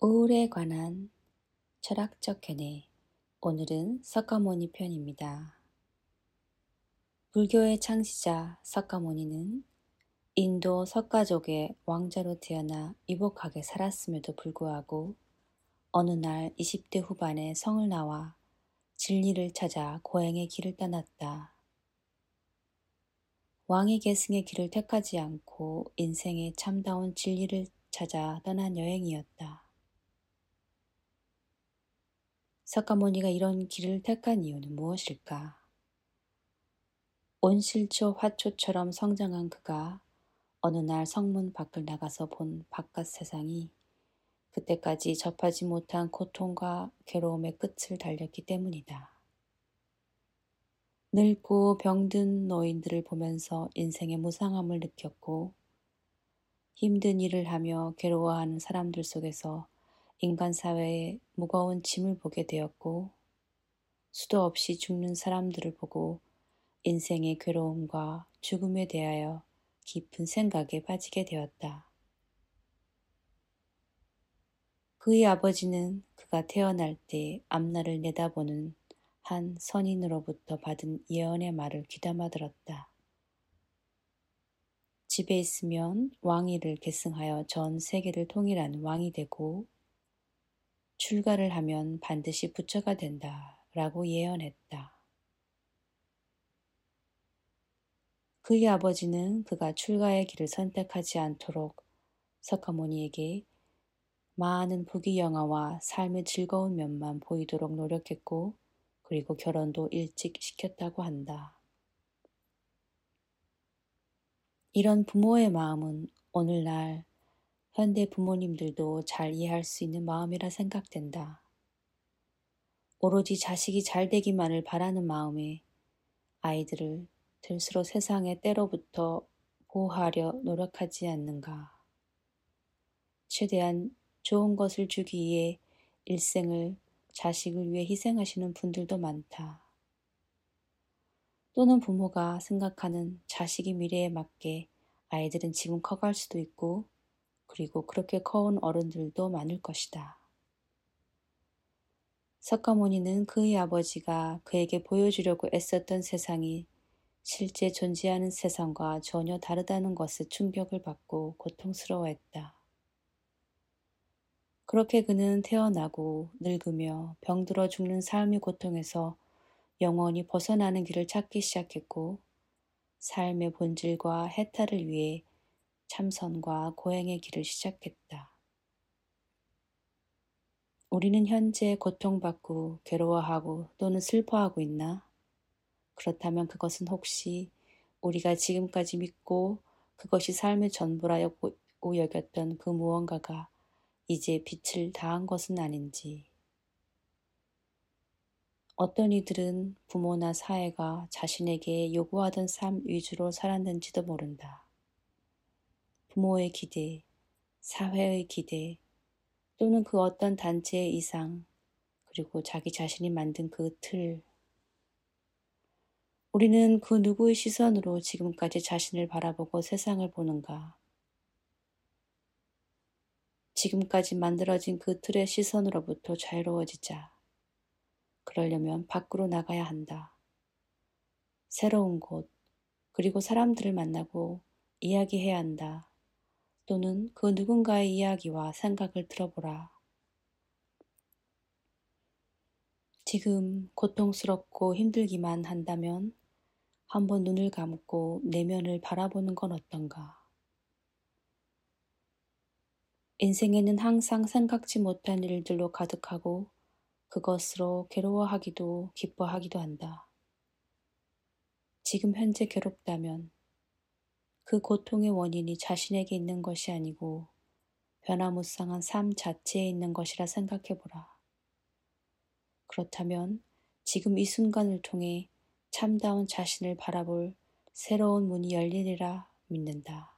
우울에 관한 철학적 견해. 오늘은 석가모니 편입니다. 불교의 창시자 석가모니는 인도 석가족의 왕자로 태어나 이복하게 살았음에도 불구하고 어느 날 20대 후반에 성을 나와 진리를 찾아 고행의 길을 떠났다. 왕의 계승의 길을 택하지 않고 인생의 참다운 진리를 찾아 떠난 여행이었다. 석가모니가 이런 길을 택한 이유는 무엇일까? 온실초 화초처럼 성장한 그가 어느 날 성문 밖을 나가서 본 바깥 세상이 그때까지 접하지 못한 고통과 괴로움의 끝을 달렸기 때문이다. 늙고 병든 노인들을 보면서 인생의 무상함을 느꼈고 힘든 일을 하며 괴로워하는 사람들 속에서 인간 사회에 무거운 짐을 보게 되었고 수도 없이 죽는 사람들을 보고 인생의 괴로움과 죽음에 대하여 깊은 생각에 빠지게 되었다. 그의 아버지는 그가 태어날 때 앞날을 내다보는 한 선인으로부터 받은 예언의 말을 귀담아 들었다. 집에 있으면 왕위를 계승하여 전 세계를 통일하는 왕이 되고 출가를 하면 반드시 부처가 된다. 라고 예언했다. 그의 아버지는 그가 출가의 길을 선택하지 않도록 석가모니에게 많은 부귀영화와 삶의 즐거운 면만 보이도록 노력했고 그리고 결혼도 일찍 시켰다고 한다. 이런 부모의 마음은 오늘날 현대 부모님들도 잘 이해할 수 있는 마음이라 생각된다. 오로지 자식이 잘 되기만을 바라는 마음에 아이들을 들수록 세상의 때로부터 보호하려 노력하지 않는가. 최대한 좋은 것을 주기 위해 일생을 자식을 위해 희생하시는 분들도 많다. 또는 부모가 생각하는 자식의 미래에 맞게 아이들은 지금 커갈 수도 있고 그리고 그렇게 커온 어른들도 많을 것이다. 석가모니는 그의 아버지가 그에게 보여주려고 애썼던 세상이 실제 존재하는 세상과 전혀 다르다는 것에 충격을 받고 고통스러워했다. 그렇게 그는 태어나고 늙으며 병들어 죽는 삶의 고통에서 영원히 벗어나는 길을 찾기 시작했고 삶의 본질과 해탈을 위해 참선과 고행의 길을 시작했다. 우리는 현재 고통받고 괴로워하고 또는 슬퍼하고 있나? 그렇다면 그것은 혹시 우리가 지금까지 믿고 그것이 삶의 전부라고 여겼던 그 무언가가 이제 빛을 다한 것은 아닌지. 어떤 이들은 부모나 사회가 자신에게 요구하던 삶 위주로 살았는지도 모른다. 부모의 기대, 사회의 기대, 또는 그 어떤 단체의 이상, 그리고 자기 자신이 만든 그 틀. 우리는 그 누구의 시선으로 지금까지 자신을 바라보고 세상을 보는가? 지금까지 만들어진 그 틀의 시선으로부터 자유로워지자. 그러려면 밖으로 나가야 한다. 새로운 곳, 그리고 사람들을 만나고 이야기해야 한다. 또는 그 누군가의 이야기와 생각을 들어보라. 지금 고통스럽고 힘들기만 한다면 한번 눈을 감고 내면을 바라보는 건 어떤가? 인생에는 항상 생각지 못한 일들로 가득하고 그것으로 괴로워하기도 기뻐하기도 한다. 지금 현재 괴롭다면 그 고통의 원인이 자신에게 있는 것이 아니고 변화무쌍한 삶 자체에 있는 것이라 생각해보라. 그렇다면 지금 이 순간을 통해 참다운 자신을 바라볼 새로운 문이 열리리라 믿는다.